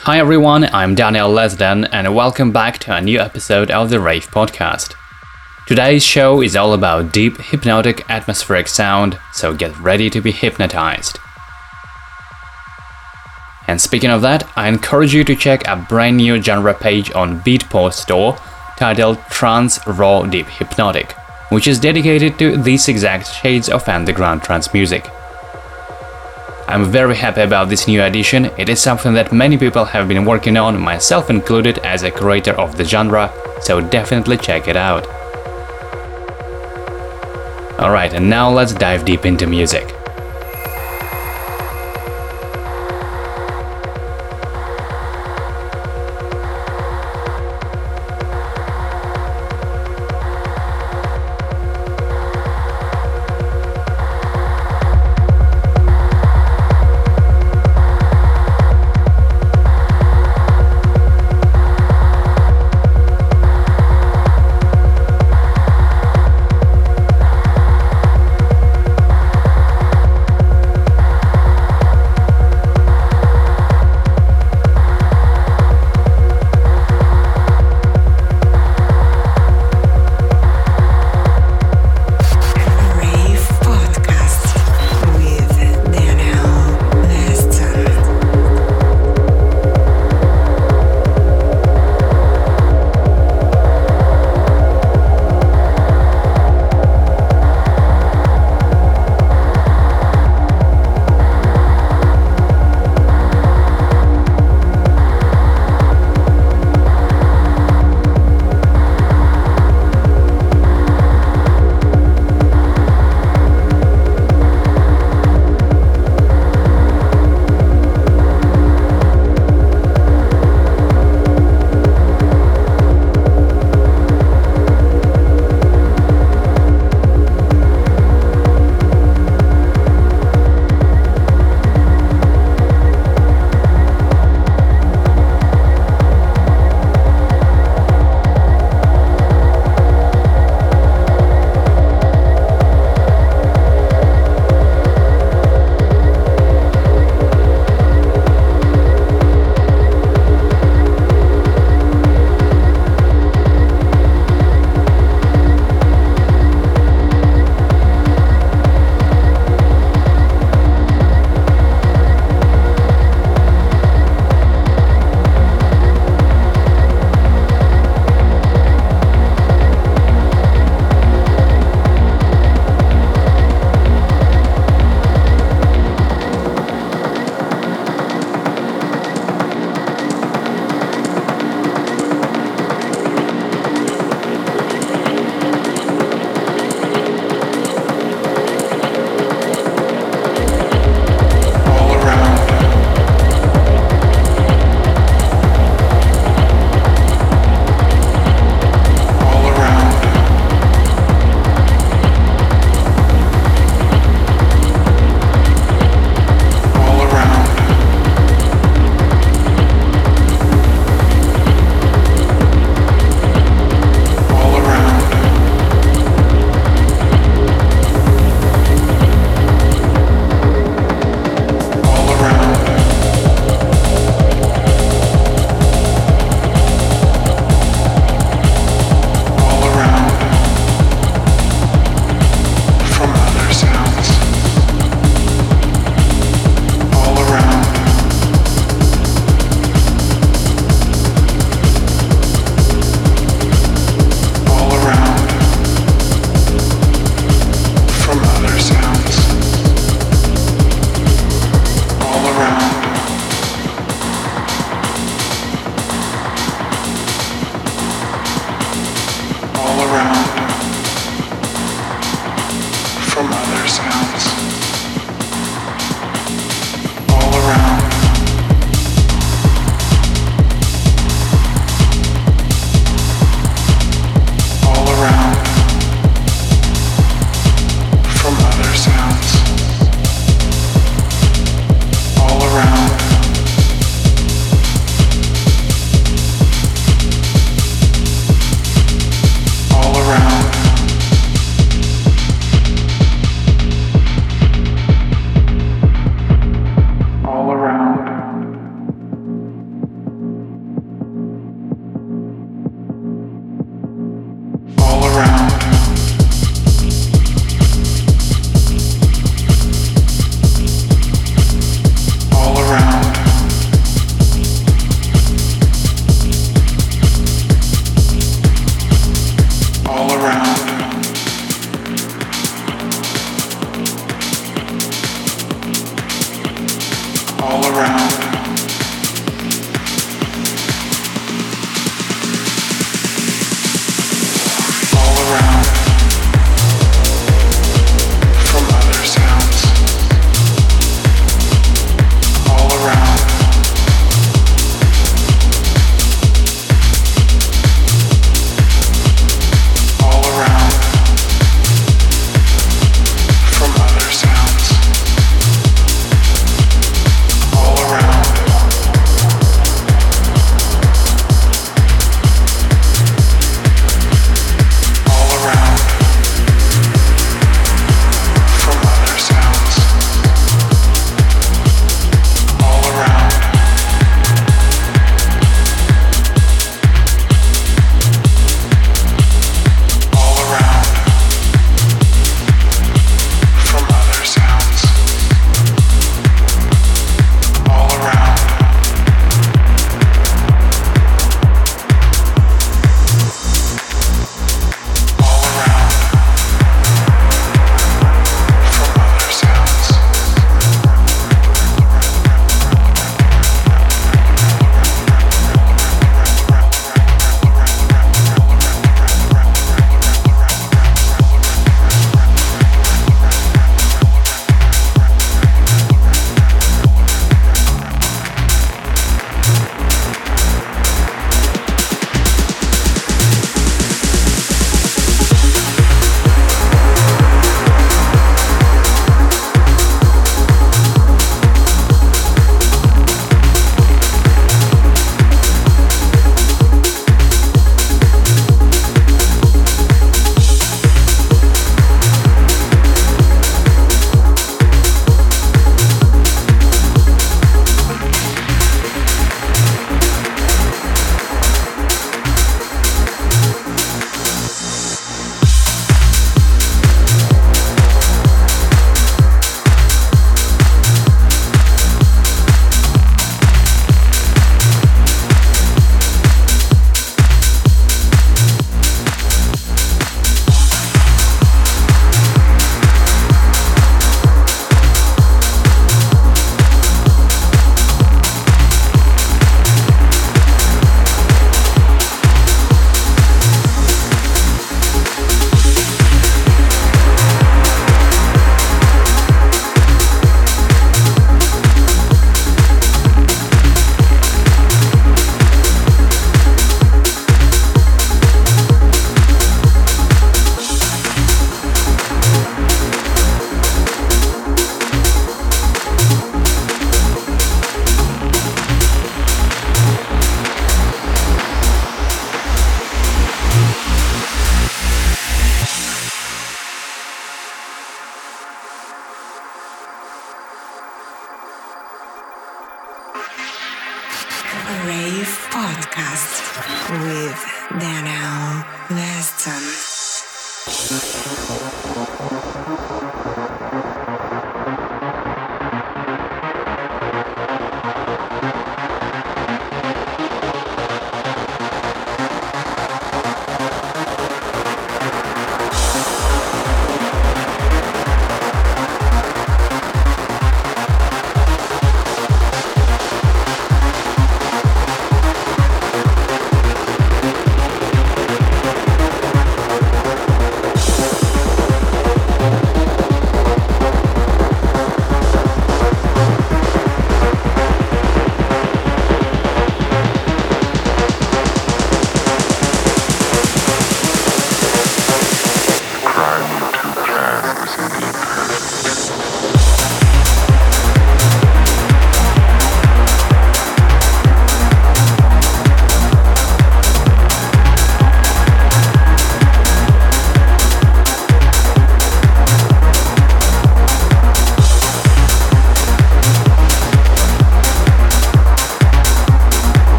Hi everyone, I'm Daniel Lesden, and welcome back to a new episode of the Rave Podcast. Today's show is all about deep, hypnotic, atmospheric sound, so get ready to be hypnotized. And speaking of that, I encourage you to check a brand new genre page on Beatport store titled Trance Raw Deep Hypnotic, which is dedicated to these exact shades of underground trance music. I'm very happy about this new addition, it is something that many people have been working on, myself included as a creator of the genre, so definitely check it out. Alright, and now let's dive deep into music.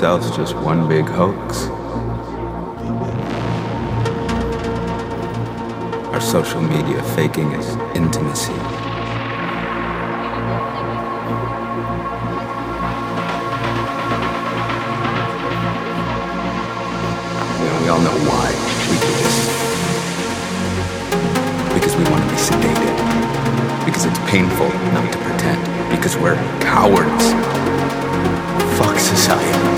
Just one big hoax. Our social media faking is intimacy. You know, we all know why we do this. Because we want to be sedated. Because it's painful not to pretend. Because we're cowards. Fuck society.